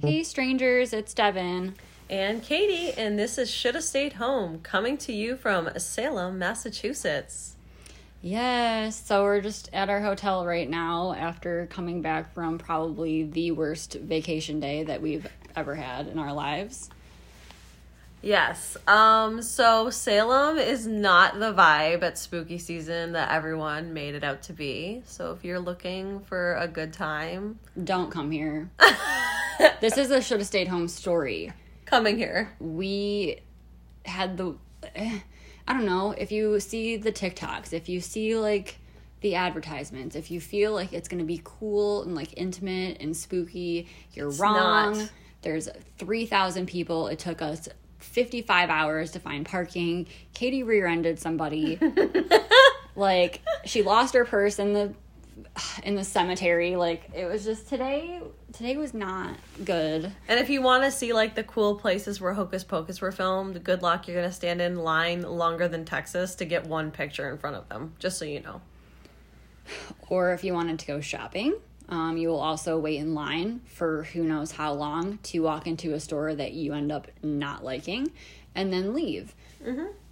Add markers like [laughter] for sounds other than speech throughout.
Hey, strangers, it's Devin. And Katie, and this is Should Have Stayed Home, coming to you from Salem, Massachusetts. Yes, so we're just at our hotel right now after coming back from probably the worst vacation day that we've ever had in our lives. Yes. Um, so Salem is not the vibe at spooky season that everyone made it out to be. So if you're looking for a good time, Don't come here. [laughs] this is a should have stayed home story. coming here. We had the. I don't know, if you see the TikToks, if you see like the advertisements, if you feel like it's gonna be cool and like intimate and spooky, you're wrong. not. There's 3,000 people. It took us 55 hours to find parking. Katie rear ended somebody. [laughs] like, she lost her purse in the in the cemetery like it was just today today was not good And if you want to see like the cool places where Hocus Pocus were filmed, good luck. You're gonna stand in line longer than Texas to get one picture in front of them. Just so you know. or if you wanted to go shopping um, you will also wait in line for who knows how long to walk into a store that you end up not liking and then leave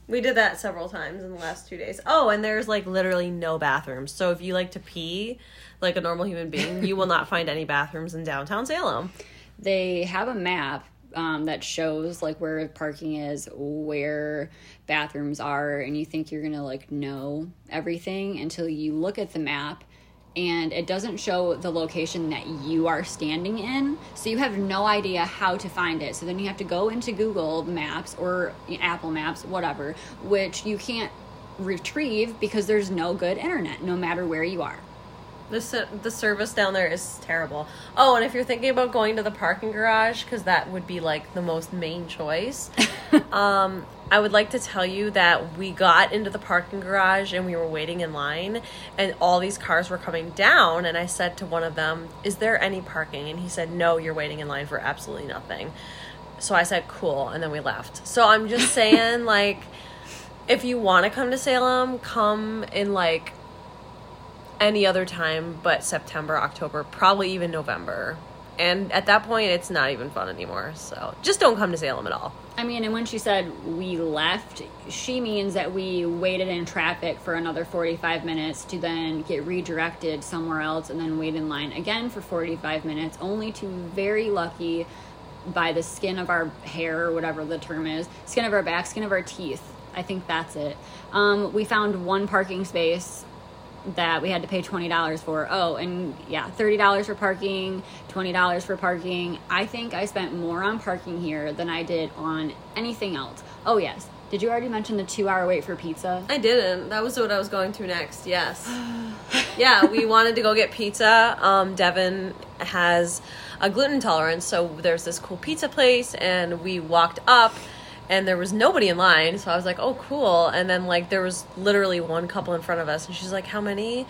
We did that several times in the last two days. Oh, and there's like literally no bathrooms. So if you like to pee like a normal human being, you will not find any bathrooms in downtown Salem. they have a map um, that shows like where parking is where bathrooms are and you think you're gonna like know everything until you look at the map and it doesn't show the location that you are standing in so you have no idea how to find it so then you have to go into google maps or apple maps whatever which you can't retrieve because there's no good internet no matter where you are The the service down there is terrible. Oh, and if you're thinking about going to the parking garage cuz that would be like the most main choice. [laughs] um I would like to tell you that we got into the parking garage and we were waiting in line and all these cars were coming down and I said to one of them, "Is there any parking?" And he said, "No, you're waiting in line for absolutely nothing." So I said, "Cool," and then we left. So I'm just [laughs] saying like if you want to come to Salem, come in like any other time but September, October, probably even November. And at that point, it's not even fun anymore. So just don't come to Salem at all. I mean, and when she said we left, she means that we waited in traffic for another 45 minutes to then get redirected somewhere else and then wait in line again for 45 minutes, only to very lucky by the skin of our hair or whatever the term is, skin of our back, skin of our teeth. I think that's it. Um, we found one parking space that we had to pay $20 for. Oh, and yeah, $30 for parking, $20 for parking. I think I spent more on parking here than I did on anything else. Oh, yes. Did you already mention the two hour wait for pizza? I didn't. That was what I was going to next. Yes. [sighs] yeah, we wanted to go get pizza. Um, Devin has a gluten intolerance, so there's this cool pizza place, and we walked up. And there was nobody in line, so I was like, "Oh, cool!" And then like there was literally one couple in front of us, and she's like, "How many?"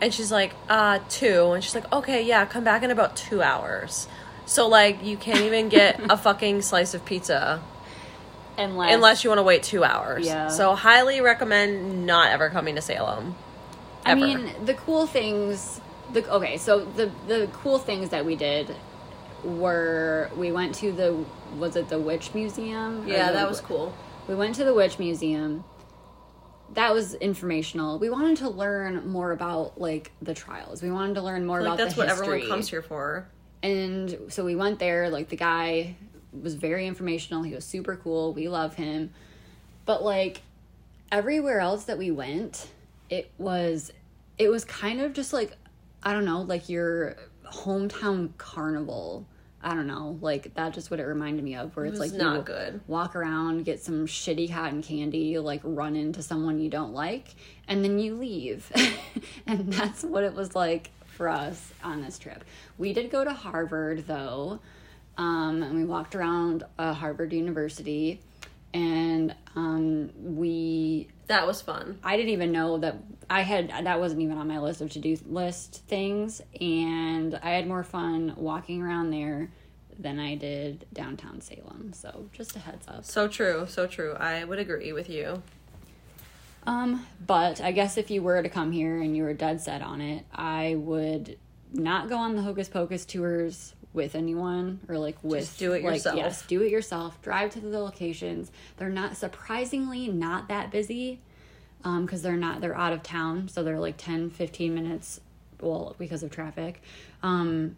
And she's like, "Uh, two. And she's like, "Okay, yeah, come back in about two hours." So like you can't even get [laughs] a fucking slice of pizza Unless, unless you want to wait two hours. Yeah. So highly recommend not ever coming to Salem. I mean, the cool things. The okay, so the the cool things that we did were we went to the was it the witch museum? Yeah, the- that was cool. We went to the witch museum. That was informational. We wanted to learn more about like the trials. We wanted to learn more Like about that's the what history. everyone comes here for. And so we went there. Like the guy was very informational. He was super cool. We love him. But like everywhere else that we went, it was it was kind of just like I don't know, like your hometown carnival. I don't know, like that's just what it reminded me of. Where it's was like not you good. walk around, get some shitty cotton candy, like run into someone you don't like, and then you leave. [laughs] and that's what it was like for us on this trip. We did go to Harvard though, um, and we walked around uh, Harvard University, and um, we That was fun. I didn't even know that I had that wasn't even on my list of to do list things, and I had more fun walking around there than I did downtown Salem. So just a heads up. So true, so true. I would agree with you. Um, but I guess if you were to come here and you were dead set on it, I would not go on the Hocus Pocus tours with anyone or like with Just do it like, yourself. Yes, do it yourself. Drive to the locations. They're not surprisingly not that busy um because they're not they're out of town, so they're like 10 15 minutes well because of traffic. Um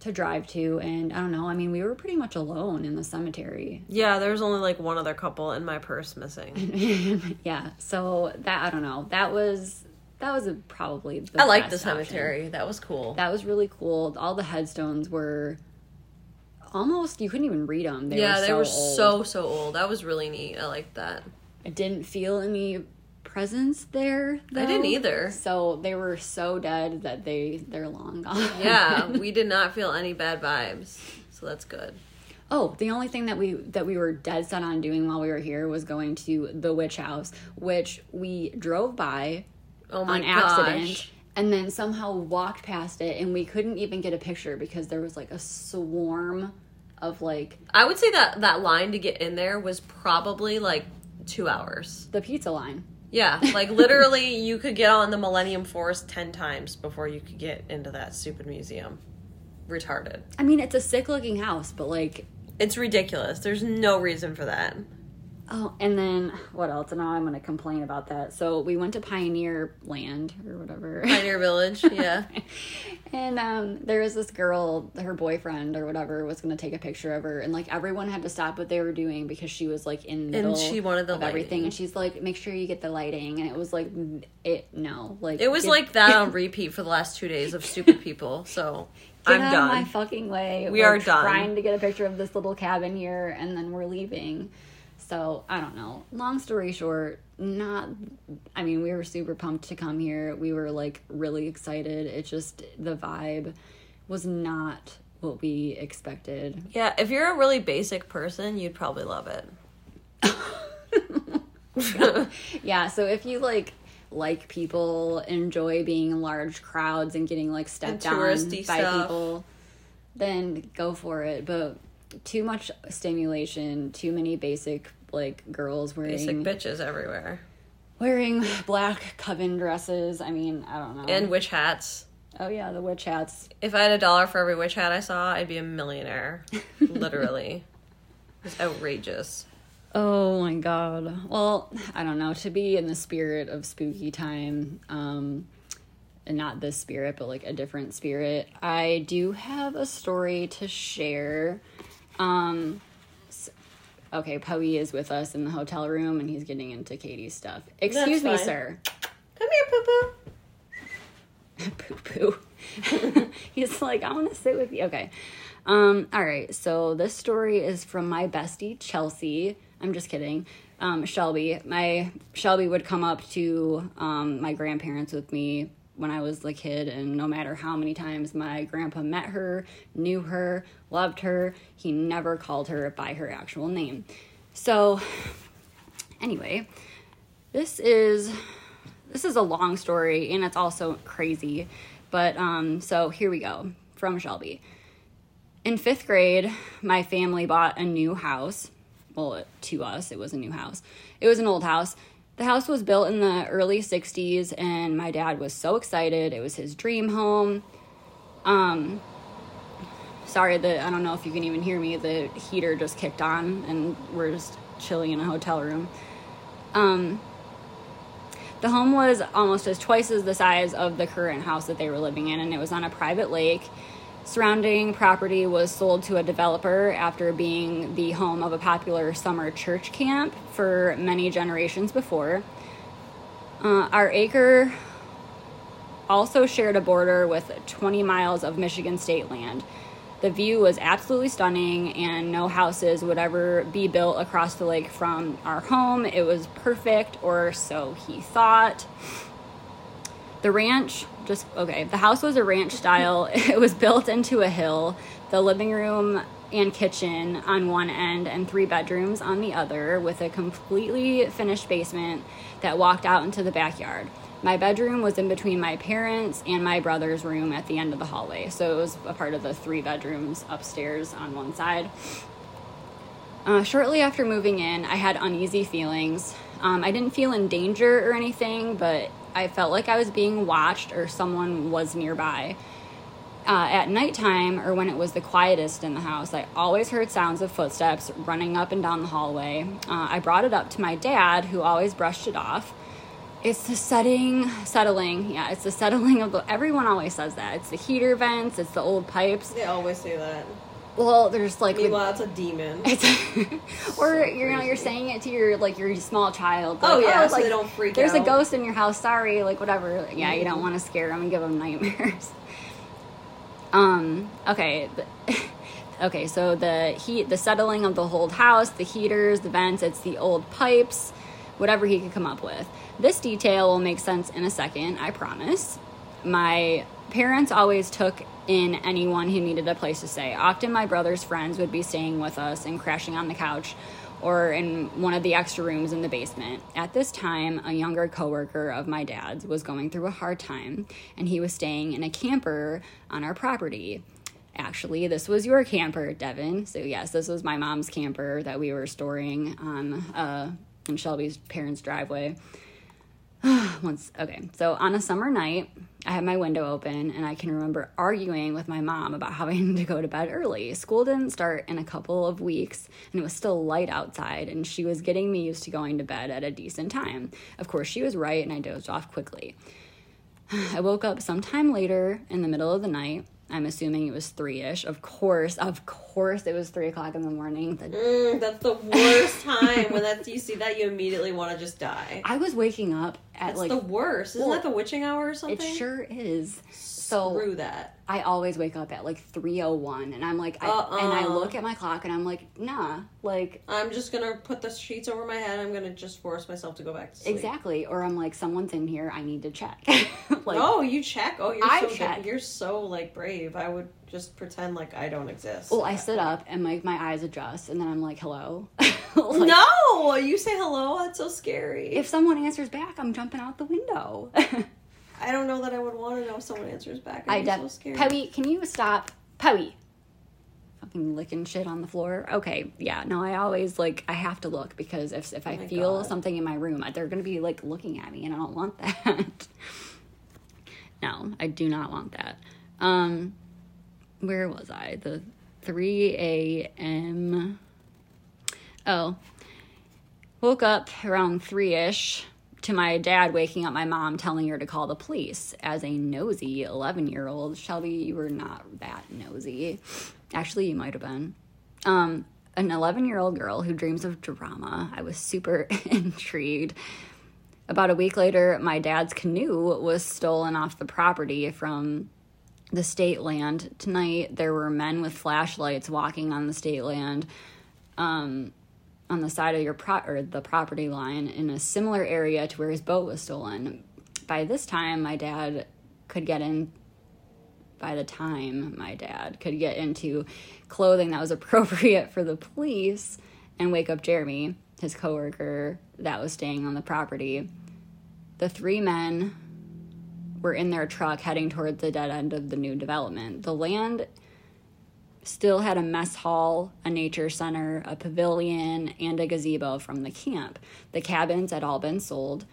to drive to and I don't know. I mean, we were pretty much alone in the cemetery. Yeah, there was only like one other couple and my purse missing. [laughs] yeah. So that I don't know. That was that was a, probably the I like the best option. cemetery. That was cool. That was really cool. All the headstones were almost you couldn't even read them. They yeah, were they so were old. so so old. That was really neat. I liked that. I didn't feel any presence there. I didn't either. So they were so dead that they they're long gone. Yeah, [laughs] we did not feel any bad vibes. So that's good. Oh, the only thing that we that we were dead set on doing while we were here was going to the witch house, which we drove by Oh my on accident gosh. and then somehow walked past it and we couldn't even get a picture because there was like a swarm of like I would say that that line to get in there was probably like 2 hours. the pizza line. Yeah, like [laughs] literally you could get on the Millennium Force 10 times before you could get into that stupid museum. Retarded. I mean, it's a sick looking house, but like It's ridiculous. There's no reason for that. Oh, and then what else? And now I'm going to complain about that. So we went to Pioneer Land or whatever. Pioneer [laughs] Village, yeah. And um, there was this girl, her boyfriend or whatever, was going to take a picture of her, and like everyone had to stop what they were doing because she was like in the And she wanted the everything, lighting. and she's like, "Make sure you get the lighting," and it was like, it no, like It was get- like [laughs] that on repeat for the last 2 days of stupid people. So, Get I'm out done. of my fucking way. We We're are done. Trying to get a picture of this little cabin here, and then we're leaving. So I don't know. Long story short, not. I mean, we were super pumped to come here. We were like really excited. It just the vibe was not what we expected. Yeah, if you're a really basic person, you'd probably love it. [laughs] Yeah. So if you like like people enjoy being in large crowds and getting like stepped on by stuff. people, then go for it. But too much stimulation, too many basic like girls wearing Basic bitches everywhere. wearing black coven dresses. I mean, I don't know. And witch hats. oh yeah, the witch hats. If I had a dollar for every witch hat I saw, I'd be a millionaire. [laughs] Literally. It's outrageous. Oh my god. Well, I don't know. To be in the spirit of spooky time, um, and not this spirit, but like a different spirit, I do have a story to share. Um, okay, Poe is with us in the hotel room, and he's getting into Katie's stuff. Excuse me, sir. Come here, poo poo. poo poo. He's like, I want to sit with you. Okay. Um, all right. So this story is from my bestie, Chelsea. I'm just kidding. Um, Shelby. My Shelby would come up to um, my grandparents with me when I was a kid, and no matter how many times my grandpa met her, knew her, loved her, he never called her by her actual name. So, anyway, this is this is a long story and it's also crazy but um so here we go from shelby. In fifth grade my family bought a new house. Well to us it was a new house. It was an old house the house was built in the early 60s and my dad was so excited. It was his dream home. Um sorry that i don't know if you can even hear me the heater just kicked on and we're just chilling in a hotel room. Um the home was almost as twice as the size of the current house that they were living in, and it was on a private lake. Surrounding property was sold to a developer after being the home of a popular summer church camp for many generations before. Uh, our acre also shared a border with 20 miles of Michigan state land. The view was absolutely stunning, and no houses would ever be built across the lake from our home. It was perfect, or so he thought. The ranch, just okay, the house was a ranch style. [laughs] It was built into a hill. The living room and kitchen on one end, and three bedrooms on the other, with a completely finished basement that walked out into the backyard. My bedroom was in between my parents' and my brother's room at the end of the hallway, so it was a part of the three bedrooms upstairs on one side. Uh, shortly after moving in, I had uneasy feelings. Um, I didn't feel in danger or anything, but I felt like I was being watched or someone was nearby. Uh, at nighttime or when it was the quietest in the house, I always heard sounds of footsteps running up and down the hallway. Uh, I brought it up to my dad, who always brushed it off. It's the setting, settling. Yeah, it's the settling of the. Everyone always says that. It's the heater vents. It's the old pipes. They always say that. Well, there's like. Meanwhile, [laughs] it's a demon. It's, or you know you're saying it to your like your small child. Oh, like, yeah, so like, they don't freak There's a ghost in your house. Sorry, like whatever. Yeah, you Mm-hmm. don't want to scare them and give them nightmares. [laughs] Um. Okay. [laughs] okay. So the heat, the settling of the whole house, the heaters, the vents. It's the old pipes, whatever he could come up with. This detail will make sense in a second. I promise. My parents always took in anyone who needed a place to stay. Often, my brother's friends would be staying with us and crashing on the couch or in one of the extra rooms in the basement. At this time, a younger coworker of my dad's was going through a hard time and he was staying in a camper on our property. Actually, this was your camper, Devin. So yes, this was my mom's camper that we were storing on uh, in Shelby's parents' driveway. [sighs] Once okay, so on a summer night, I had my window open and I can remember arguing with my mom about having [laughs] to go to bed early. School didn't start in a couple of weeks and it was still light outside and she was getting me used to going to bed at a decent time. Of course, she was right and I dozed off quickly. [sighs] I woke up sometime later in the middle of the night. I'm assuming it was three ish. Of course, of course, it was three o'clock in the morning. The Mm, that's the worst time when that's you see that you immediately want to just die. I was waking up at That's like the worst. Isn't well, that the witching hour or something? it sure is. So Screw that. I always wake up at like 3:01 and I'm like I, and I Uh-uh. look at my clock and I'm like nah like I'm just gonna put the sheets over my head. I'm gonna just force myself to go back to sleep. exactly or I'm like someone's in here I need to check [laughs] like oh, you check. Oh, you're I so check. You're so like brave. I would just pretend like I don't exist. well I sit up and like my eyes adjust and then I'm like hello [laughs] Like, no, you say hello. That's so scary. if someone answers back I'm jumping out the window [laughs] I don't know that I would want to know if someone answers back. I I'd be so scared. Poey can you stop? Poey fucking licking shit on the floor. Okay yeah no I always like I have to look because if if I Oh my feel God. something in my room they're gonna be like looking at me and I don't want that. [laughs] No I do not want that. Um where was I? The 3 a.m oh woke up around 3ish to my dad waking up my mom telling her to call the police as a nosy 11 year old shelby you were not that nosy. Actually you might have been. Um an 11 year old girl who dreams of drama. I was super [laughs] intrigued. About a week later my dad's canoe was stolen off the property from the state land. Tonight there were men with flashlights walking on the state land. Um, on the side of your pro- or the property line in a similar area to where his boat was stolen. By this time, my dad could get in. By the time my dad could get into clothing that was [laughs] appropriate for the police and wake up Jeremy, his coworker that was staying on the property, the three men were in their truck heading toward the dead end of the new development. The land still had a mess hall, a nature center, a pavilion, and a gazebo from the camp. The cabins had all been sold,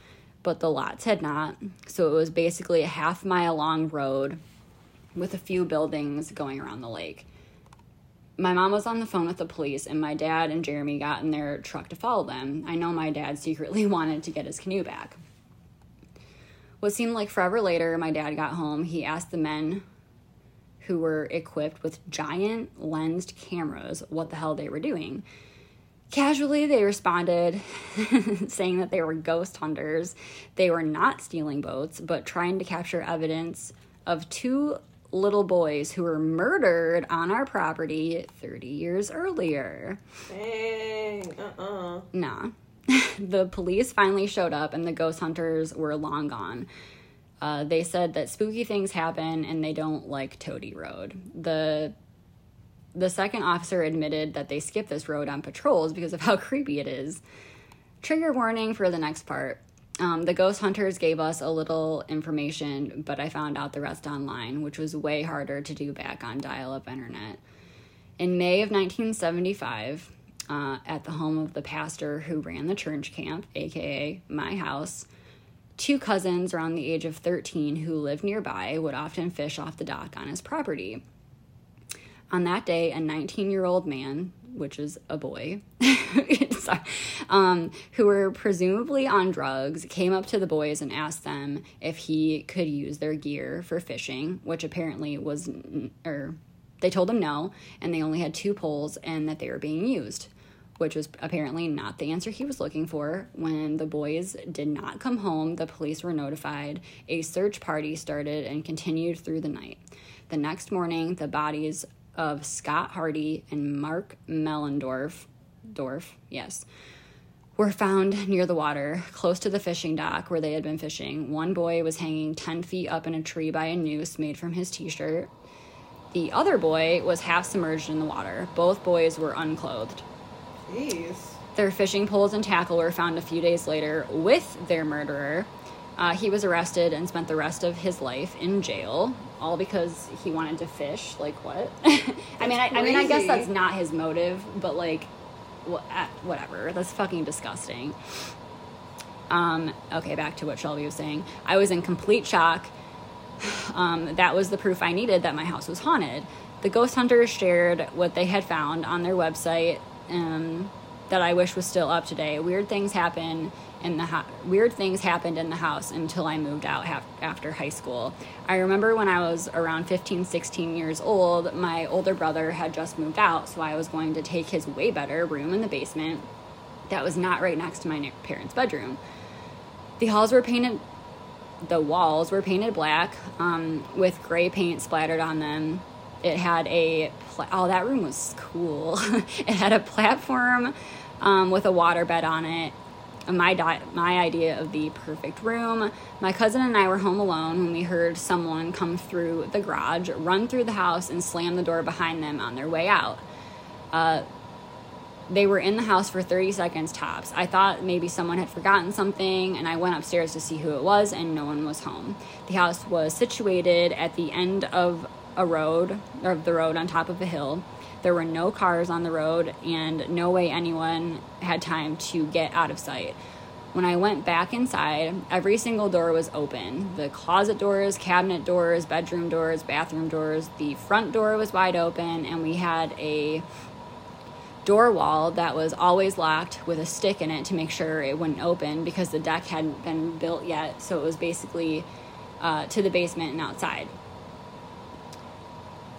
but the lots had not. So it was basically a half mile long road with a few buildings going around the lake. My mom was on the phone with the police, and my dad and Jeremy got in their truck to follow them. I know my dad secretly [laughs] wanted to get his canoe back. What seemed like forever later, my dad got home. He asked the men who were equipped with giant lensed cameras what the hell they were doing. Casually, they responded [laughs] saying that they were ghost hunters. They were not stealing boats, but trying to capture evidence of two little boys who were murdered on our property 30 years earlier. Dang. Uh uh Nah. [laughs] the police finally showed up and the ghost hunters were long gone. Uh, they said that spooky things happen and they don't like Toady Road. The the second officer admitted that they skip this road on patrols because of how [laughs] creepy it is. Trigger warning for the next part. Um, the ghost hunters gave us a little information, but I found out the rest online, which was way harder to do back on dial up internet. In May of 1975, uh, at the home of the pastor who ran the church camp, aka my house. Two cousins around the age of 13 who lived nearby would often fish off the dock on his property. On that day, a 19 year old man, which is a boy, [laughs] um, who were presumably on drugs, came up to the boys and asked them if he could use their gear for fishing, which apparently was, or they told him no, and they only had two poles and that they were being used, which was apparently not the answer he was looking for. When the boys did not come home, the police were notified. A search party started and continued through the night. The next morning, the bodies of Scott Hardy and Mark Mellendorf, Dorf, yes, were found near the water, close to the fishing dock where they had been fishing. One boy was hanging 10 feet up in a tree by a noose made from his t shirt. The other boy was half submerged in the water. Both boys were unclothed. Jeez. Their fishing poles and tackle were found a few days later with their murderer. Uh, he was arrested and spent the rest of his life in jail, all because he wanted to fish. Like what? [laughs] I mean, I, I mean, I guess that's not his motive, but like, wha- uh, whatever. That's fucking disgusting. Um, okay, back to what Shelby was saying. I was in complete shock. [sighs] Um, that was the proof I needed that my house was haunted. The ghost hunters shared what they had found on their website um, that I wish was still up today. Weird things happen in the ho- weird things happened in the house until I moved out haf- after high school. I remember when I was around 15, 16 years old, my older brother had just moved out, so I was going to take his way better room in the basement that was not right next to my parents' bedroom. The halls were painted the walls were painted black um, with gray paint splattered on them. It had a pla- oh that room was cool. [laughs] it had a platform um, with a water bed on it. My di- my idea of the perfect room. My cousin and I were home alone when we heard someone come through the garage, run through the house, and slam the door behind them on their way out. Uh, they were in the house for 30 seconds tops. I thought maybe someone had forgotten something, and I went upstairs to see who it was, and no one was home. The house was situated at the end of a road, or the road on top of a hill. There were no cars on the road, and no way anyone had time to get out of sight. When I went back inside, every single door was open the closet doors, cabinet doors, bedroom doors, bathroom doors. The front door was wide open, and we had a door wall that was always locked with a stick in it to make sure it wouldn't open because the deck hadn't been built yet. So it was basically uh, to the basement and outside.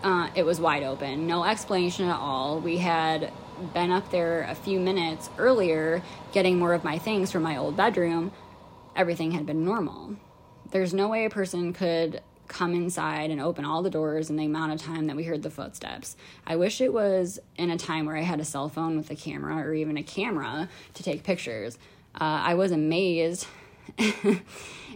Uh, it was wide open, no explanation at all. We had been up there a few minutes earlier getting more of my things from my old bedroom. Everything had been normal. There's no way a person could come inside and open all the doors in the amount of time that we heard the footsteps. I wish it was in a time where I had a cell phone with a camera or even a camera to take pictures. Uh, I was amazed, [laughs]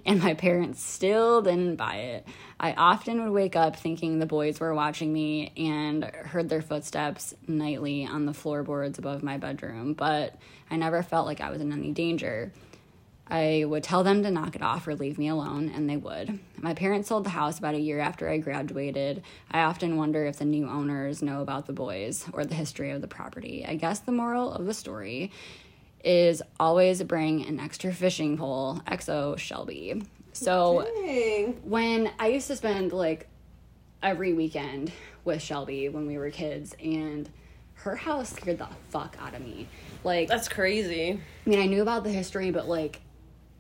and my parents still didn't buy it. I often would wake up thinking the boys were watching me and heard their footsteps nightly on the floorboards above my bedroom, but I never felt like I was in any danger. I would tell them to knock it off or leave me alone, and they would. My parents sold the house about a year after I graduated. I often wonder if the new owners know about the boys or the history of the property. I guess the moral of the story is always bring an extra fishing pole. XO Shelby. So Dang. when I used to spend like every weekend with Shelby when we were kids, and her house scared the fuck out of me. Like, That's crazy. I mean, I knew about the history, but like,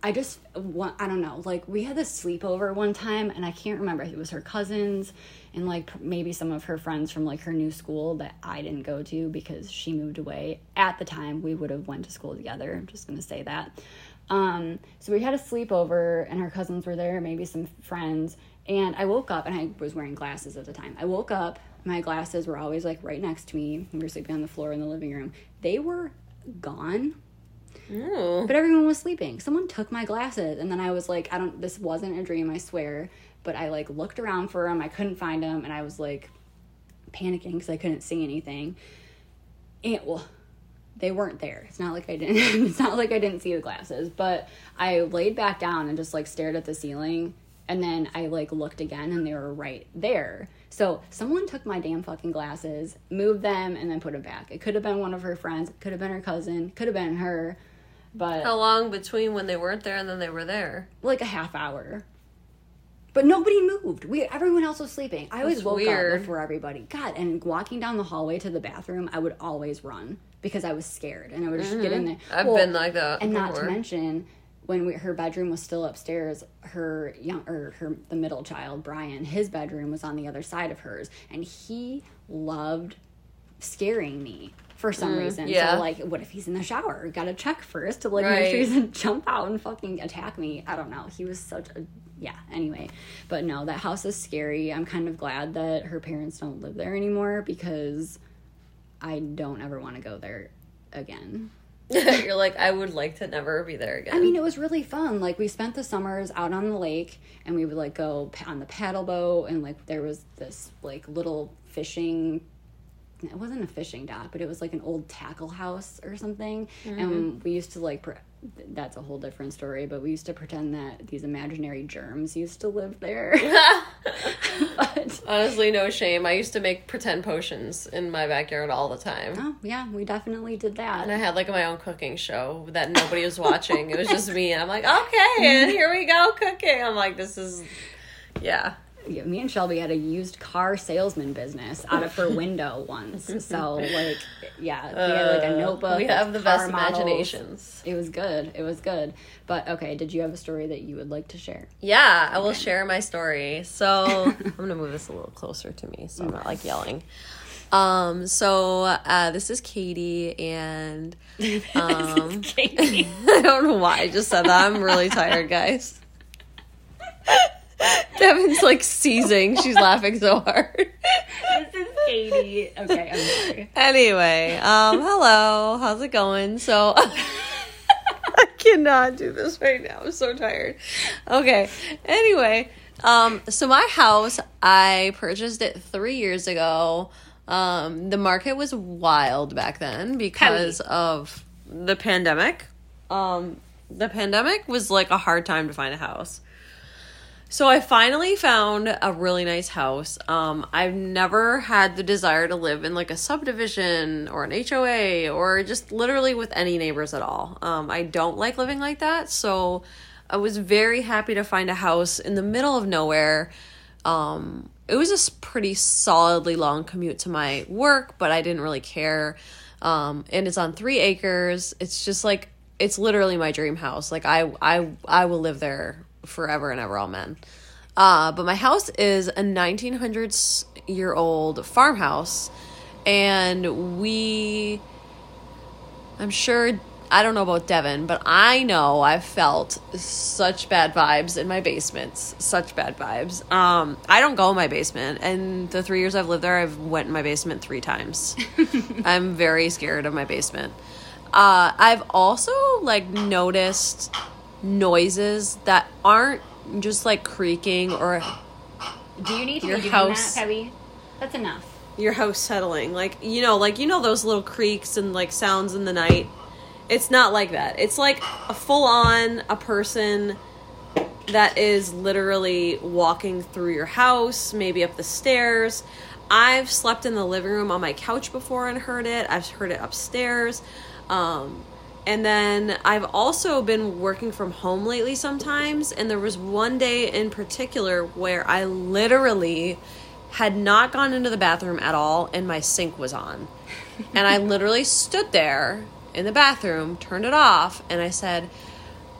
I just want, I don't know. Like, we had this sleepover one time, and I can't remember. It was her cousins and like maybe some of her friends from like her new school that I didn't go to because she moved away. At the time, we would have went to school together. I'm just gonna say that. Um, so we had a sleepover, and her cousins were there, maybe some friends. And I woke up, and I was wearing glasses at the time. I woke up, my glasses were always like right next to me. We were sleeping on the floor in the living room. They were gone Ooh. but everyone was sleeping. Someone took my glasses, and then I was like, I don't. This wasn't a dream, I swear. But I like looked around for them. I couldn't find them, and I was like panicking because I couldn't see anything. And well, they weren't there. It's not like I didn't. [laughs] it's not like I didn't see the glasses. But I laid back down and just like stared at the ceiling, and then I like looked again and they were right there. So someone took my damn fucking glasses, moved them, and then put them back. It could have been one of her friends, it could have been her cousin, could have been her, but How long between when they weren't there and then they were there? like a half hour. But nobody moved. We everyone else was sleeping. I always That's woke weird. up before everybody. God, and walking down the hallway to the bathroom, I would always run because I was scared, and I would just get in there. Mm-hmm. I've been like that And not to mention, when we, her bedroom was still upstairs, her young or her the middle child Brian, his bedroom was on the other side of hers, and he loved scaring me for some reason. Mm, yeah. So like, what if he's in the shower? Got to check first to like make sure Right. he doesn't [laughs] jump out and fucking attack me. I don't know. He was such a yeah. Anyway, but no, that house is scary. I'm kind of glad that her parents don't live there anymore because I don't ever want to go there again. [laughs] You're like, I would like to never be there again. I mean, it was really fun. Like we spent the summers out on the lake, and we would like go on the paddle boat, and like there was this like little fishing. It wasn't a fishing dock, but it was like an old tackle house or something. And mm-hmm. we used to like. Pre- that's a whole different story, but we used to pretend that these imaginary germs used to live there. [laughs] [laughs] but Honestly, no shame. I used to make pretend potions in my backyard all the time. oh yeah, we definitely did that. And I had like my own cooking show that nobody was watching. It was just me. And I'm like, okay, and [laughs] mm-hmm. here we go cooking. I'm like, this is, yeah. Yeah, me and Shelby had a used car salesman business out of her [laughs] window once. So like, yeah, we had like a notebook. Uh, We have the best models. imaginations. It was good. It was good. But okay, did you have a story that you would like to share? Yeah, I will share my story. So [laughs] I'm gonna move this a little closer to me, so I'm not like yelling. Um, so uh, this is Katie, and [laughs] um, Katie. I don't know why I just said that. I'm really tired, guys. [laughs] Devin's like seizing. She's laughing so hard. this is Katie. Okay, I'm sorry. Anyway, um, hello. How's it going? So [laughs] I cannot do this right now. I'm so tired. Okay. Anyway, um, so my house, I purchased it three years ago. Um, the market was wild back then because of the pandemic. Um, the pandemic was like a hard time to find a house. So I finally found a really nice house. Um, I've never had the desire to live in like a subdivision or an HOA or just literally with any neighbors at all. Um, I don't like living like that. So I was very happy to find a house in the middle of nowhere. Um, it was a pretty solidly long commute to my work, but I didn't really care. Um, and it's on three acres. It's just like it's literally my dream house. Like I I I will live there forever and ever, amen. Uh, but my house is a 1900s year old farmhouse, and we, I'm sure, I don't know about Devin, but I know I've felt such bad vibes in my basements, such bad vibes. Um, I don't go in my basement, and the three years I've lived there, I've went in my basement three times. [laughs] I'm very scared of my basement. Uh, I've also like noticed noises that aren't just like creaking or Do you need to Your be doing house- that, Pebby? That's enough. your house settling. Like, you know, like you know those little creaks and like sounds in the night. It's not like that. It's like a full on a person that is literally walking through your house, maybe up the stairs. I've slept in the living room on my couch before and heard it. I've heard it upstairs. Um, and then I've also been working from home lately sometimes. And there was one day in particular where I literally had not gone into the bathroom at all and my sink was on. and I literally stood there in the bathroom, turned it off, and I said,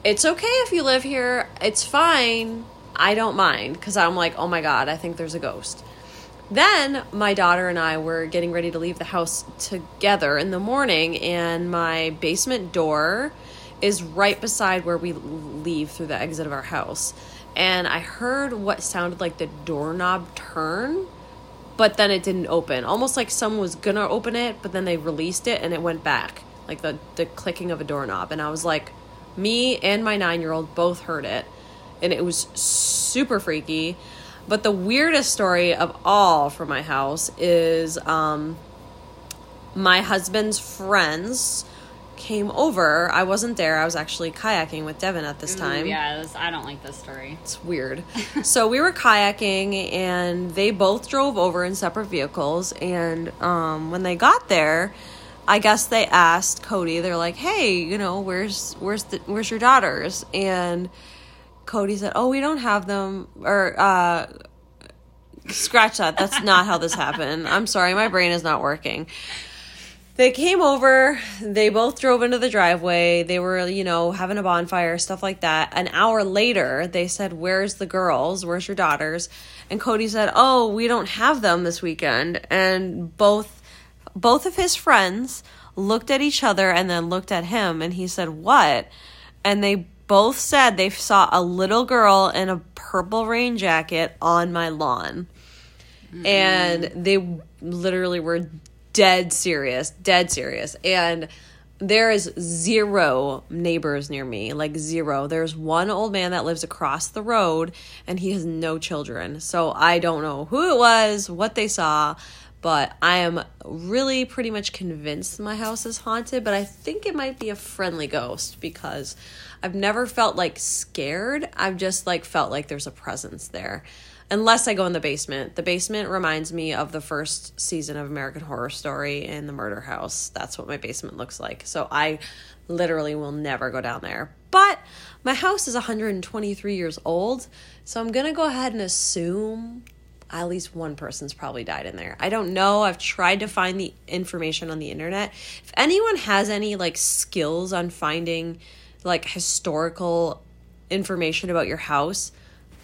It's okay if you live here. It's fine. I don't mind. Because I'm like, Oh my God, I think there's a ghost. Then my daughter and I were getting ready to leave the house together in the morning, and my basement door is right beside where we leave through the exit of our house. And I heard what sounded like the doorknob turn, but then it didn't open. Almost like someone was gonna open it, but then they released it and it went back. Like the, the clicking of a doorknob. And I was like, me and my nine year old both heard it. And it was super freaky. But the weirdest story of all for my house is um, my husband's friends came over. I wasn't there. I was actually kayaking with Devin at this time. Ooh, yeah, this, I don't like this story. It's weird. [laughs] so we were kayaking, and they both drove over in separate vehicles. And um, when they got there, I guess they asked Cody. They're like, "Hey, you know, where's where's the where's your daughters?" And Cody said, "Oh, we don't have them." Or uh, scratch that. That's not how this happened. I'm sorry, my brain is not working. They came over, they both drove into the driveway. They were, you know, having a bonfire, stuff like that. An hour later, they said, Where's the girls? Where's your daughters? And Cody said, Oh, we don't have them this weekend. And both both of his friends looked at each other and then looked at him and he said, What? And they both said they saw a little girl in a purple rain jacket on my lawn. Mm. And they literally were dead serious, dead serious. And there is zero neighbors near me, like zero. There's one old man that lives across the road and he has no children. So I don't know who it was, what they saw, but I am really pretty much convinced my house is haunted, but I think it might be a friendly ghost because I've never felt like scared. I've just like felt like there's a presence there. Unless I go in the basement. The basement reminds me of the first season of American Horror Story in the murder house. That's what my basement looks like. So I literally will never go down there. But my house is 123 years old, so I'm going to go ahead and assume at least one person's probably died in there. I don't know. I've tried to find the information on the internet. If anyone has any like skills on finding like historical information about your house,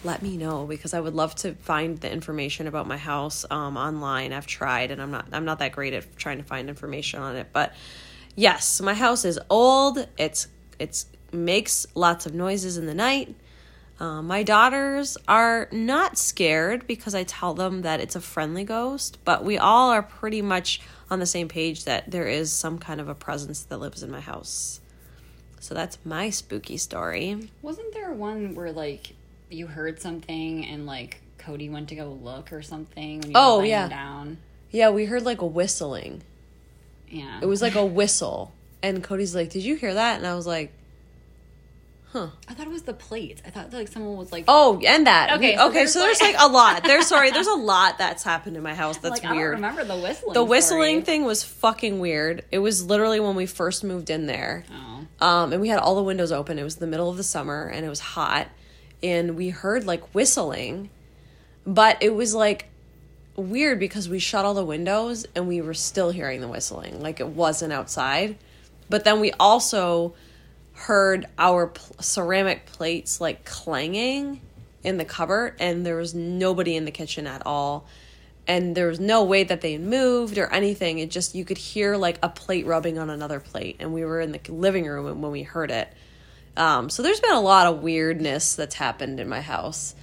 let me know because I would love to find the information about my house um, online. I've tried and I'm not I'm not that great at trying to find information on it, but yes, my house is old. It's it's makes lots of noises in the night. Uh, my daughters are not scared because I tell them that it's a friendly ghost, but we all are pretty much on the same page that there is some kind of a presence that lives in my house. So that's my spooky story. Wasn't there one where like you heard something and like Cody went to go look or something? Oh yeah. Down. Yeah, we heard like a whistling. Yeah. It was like a whistle, and Cody's like, "Did you hear that?" And I was like, Huh. I thought it was the plates. I thought like someone was like Oh, and that. Okay, so okay, there's so there's like, like a lot. There's sorry, there's a lot that's happened in my house [laughs] that's like, weird. I remember the whistling. The whistling story. thing was fucking weird. It was literally when we first moved in there. Oh. Um, and we had all the windows open. It was the middle of the summer and it was hot and we heard like whistling. But it was like weird because we shut all the windows and we were still hearing the whistling. Like it wasn't outside. But then we also heard our pl- ceramic plates like clanging in the cupboard and there was nobody in the kitchen at all. And there was no way that they moved or anything. It just you could hear like a plate rubbing on another plate and we were in the living room when we heard it. Um, so there's been a lot of weirdness that's happened in my house.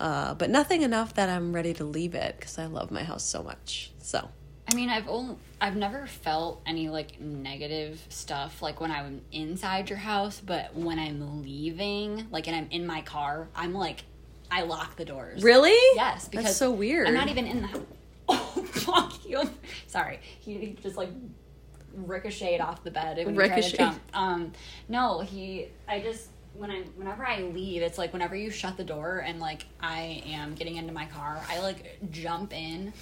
Uh, but nothing enough that i'm ready to leave it because i love my house so much. So I mean, I've only, I've never felt any like negative stuff like when I'm inside your house, but when I'm leaving, like and I'm in my car, I'm like I lock the doors. Really? Yes, because That's so weird. I'm not even in the house. [laughs] Oh fuck you. Sorry. He, he just like ricocheted off the bed when Ricochet. he tried to jump. Um no, he I just when I whenever I leave, it's like whenever you shut the door and like I am getting into my car, I like jump in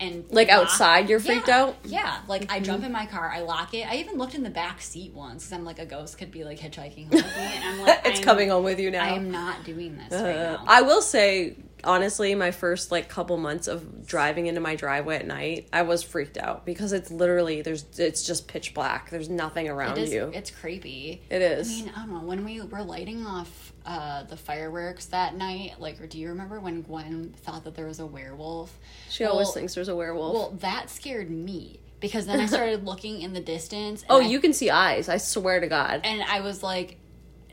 and like lock. outside you're freaked yeah. out yeah like mm-hmm. i jump in my car i lock it i even looked in the back seat once because i'm like a ghost could be like hitchhiking home with me and i'm [laughs] like it's coming home with you now i am not doing this uh, right now i will say honestly my first like couple months of driving into my driveway at night i was freaked out because it's literally there's it's just pitch black there's nothing around it is, you it's creepy it is i mean i don't know when we were lighting off uh, the fireworks that night like or do you remember when gwen thought that there was a werewolf she well, always thinks there's a werewolf well that scared me because then i [laughs] started looking in the distance oh I, you can see eyes i swear to god and i was like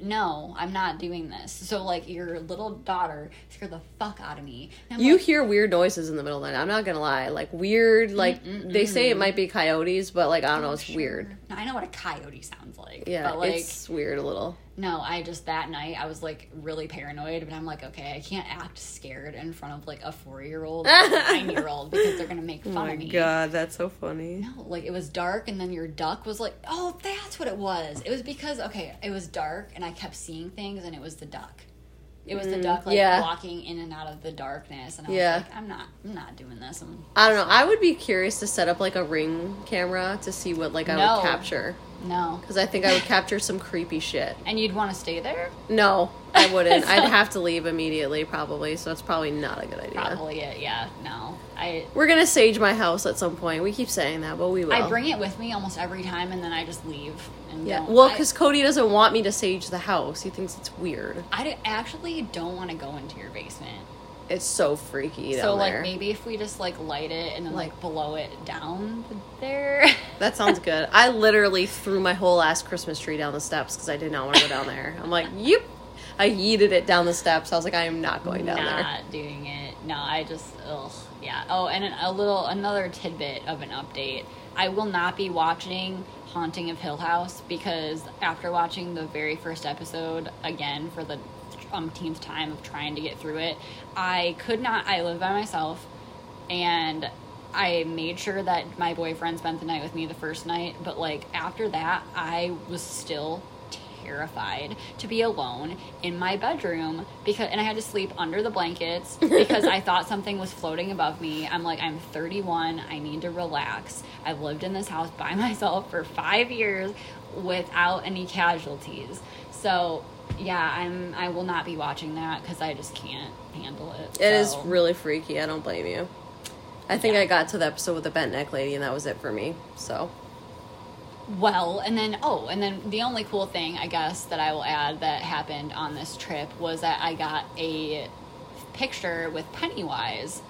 no, I'm not doing this. So like your little daughter scared the fuck out of me. You like, hear weird noises in the middle of the night. I'm not gonna lie, like weird. Like mm-mm-mm. they say it might be coyotes, but like I don't know, it's sure. weird. I know what a coyote sounds like. Yeah, but, like, it's weird a little. No, I just that night I was like really paranoid, but I'm like, okay, I can't act scared in front of like a four year old, [laughs] nine year old because they're gonna make Oh fun my of me. god, that's so funny. No, like it was dark, and then your duck was like, oh, that's what it was. It was because okay, it was dark, and I kept seeing things, and it was the duck. It was the duck like Mm, yeah. walking in and out of the darkness, and I Yeah. was like, I'm not, I'm not doing this. I'm, I don't know. I would be curious to set up like a ring camera to see what like I No. would capture no, because I think I would capture some creepy shit. and you'd want to stay there. No, I [laughs] wouldn't. So- I'd have to leave immediately probably, so it's probably not a good idea. Probably it. Yeah. No, I We're gonna sage my house at some point. We keep saying that, but we will. I bring it with me almost every time, and then I just leave. And Yeah. don't- Well, because Cody doesn't want me to sage the house. He thinks it's weird. I d- actually don't want to go into your basement. It's so freaky down so like there. maybe if we just like light it and then like blow it down there. [laughs] That sounds good. I literally threw my whole ass Christmas tree down the steps because I did not want to go down there. I'm like, [laughs] yep. I yeeted it down the steps. I was like, I am not going down not there. Not doing it. No, I just ugh yeah. Oh, and a little another tidbit of an update. I will not be watching Haunting of Hill House because after watching the very first episode again for the umpteenth time of trying to get through it, I could not. I live by myself, and I made sure that my boyfriend spent the night with me the first night. But like after that, I was still terrified to be alone in my bedroom because and I had to sleep under the blankets [laughs] because I thought something was floating above me. I'm like I'm 31, I need to relax. I've lived in this house by [laughs] myself for 5 years without any casualties. So, yeah, I'm I will not be watching that cuz I just can't handle it. It is So, really freaky. I don't blame you. I think Yeah. I got to the episode with the bent neck lady, and that was it for me. So Well, and then oh, and then the only cool thing I guess that I will add that happened on this trip was that I got a picture with Pennywise,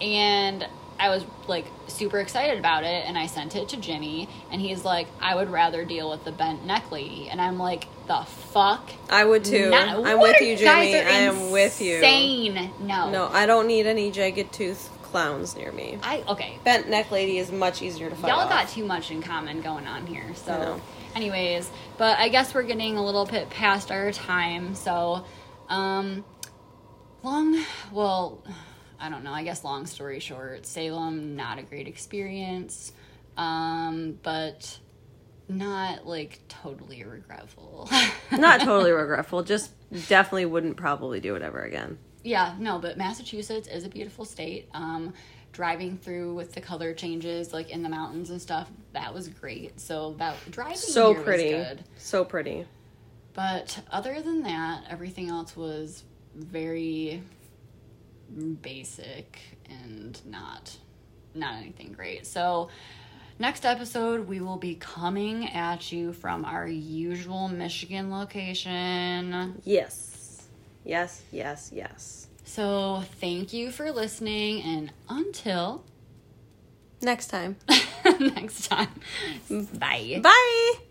and I was like super excited about it, and I sent it to Jimmy, and he's like, "I would rather deal with the bent neck lady," and I'm like, "The fuck." I would too. Not- I'm what with you, Jimmy. I am with you. Insane. No. No, I don't need any jagged tooth clowns near me. I okay. Bent neck lady is much easier to fight. Y'all off. got too much in common going on here. So, anyways, but I guess we're getting a little bit past our time. So, um, long, well, I don't know. I guess long story short, Salem, not a great experience, um, but not like totally regretful. [laughs] Not totally regretful. Just definitely wouldn't probably do it ever again. Yeah, no, but Massachusetts is a beautiful state. Um, driving through with the color changes, like in the mountains and stuff, that was great. So that driving So pretty. was good. So pretty. But other than that, everything else was very basic and not not anything great. So next episode we will be coming at you from our usual Michigan location. Yes. Yes, yes, yes. So thank you for listening and until Next time. [laughs] next time. Mm. Bye. Bye.